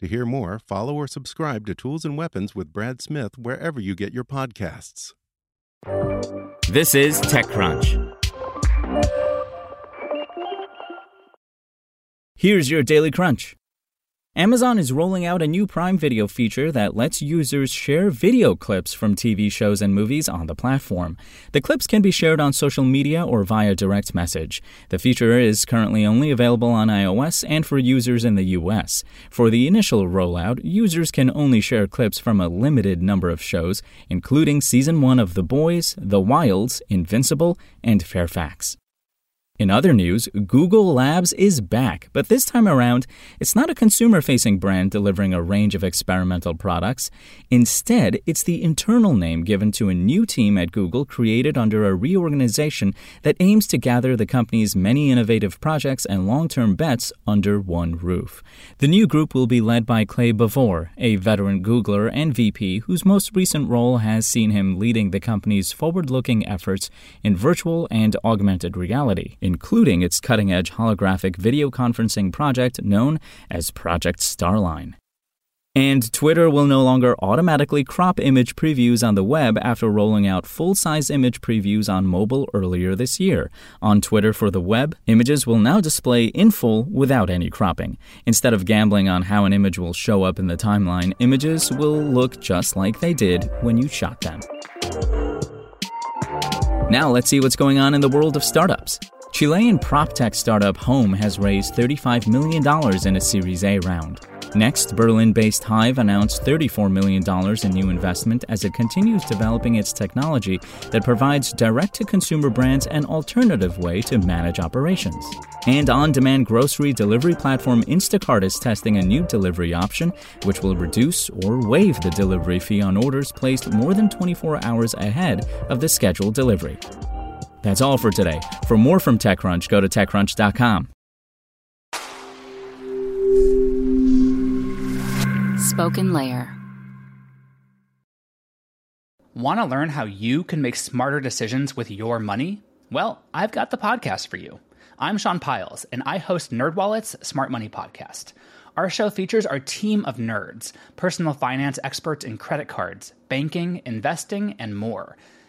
To hear more, follow or subscribe to Tools and Weapons with Brad Smith wherever you get your podcasts. This is TechCrunch. Here's your Daily Crunch. Amazon is rolling out a new Prime Video feature that lets users share video clips from TV shows and movies on the platform. The clips can be shared on social media or via direct message. The feature is currently only available on iOS and for users in the US. For the initial rollout, users can only share clips from a limited number of shows, including season 1 of The Boys, The Wilds, Invincible, and Fairfax. In other news, Google Labs is back, but this time around, it's not a consumer facing brand delivering a range of experimental products. Instead, it's the internal name given to a new team at Google created under a reorganization that aims to gather the company's many innovative projects and long term bets under one roof. The new group will be led by Clay Bavor, a veteran Googler and VP whose most recent role has seen him leading the company's forward looking efforts in virtual and augmented reality including its cutting edge holographic video conferencing project known as Project Starline. And Twitter will no longer automatically crop image previews on the web after rolling out full size image previews on mobile earlier this year. On Twitter for the web, images will now display in full without any cropping. Instead of gambling on how an image will show up in the timeline, images will look just like they did when you shot them. Now let's see what's going on in the world of startups. Chilean prop tech startup Houm has raised $35 million in a Series A round. Next, Berlin based Hive announced $34 million in new investment as it continues developing its technology that provides direct to consumer brands an alternative way to manage operations. And on demand grocery delivery platform Instacart is testing a new delivery option which will reduce or waive the delivery fee on orders placed more than 24 hours ahead of the scheduled delivery. That's all for today. For more from TechCrunch, go to TechCrunch.com. Spoken Layer. Want to learn how you can make smarter decisions with your money? Well, I've got the podcast for you. I'm Sean Pyles, and I host NerdWallet's Smart Money Podcast. Our show features our team of nerds, personal finance experts in credit cards, banking, investing, and more –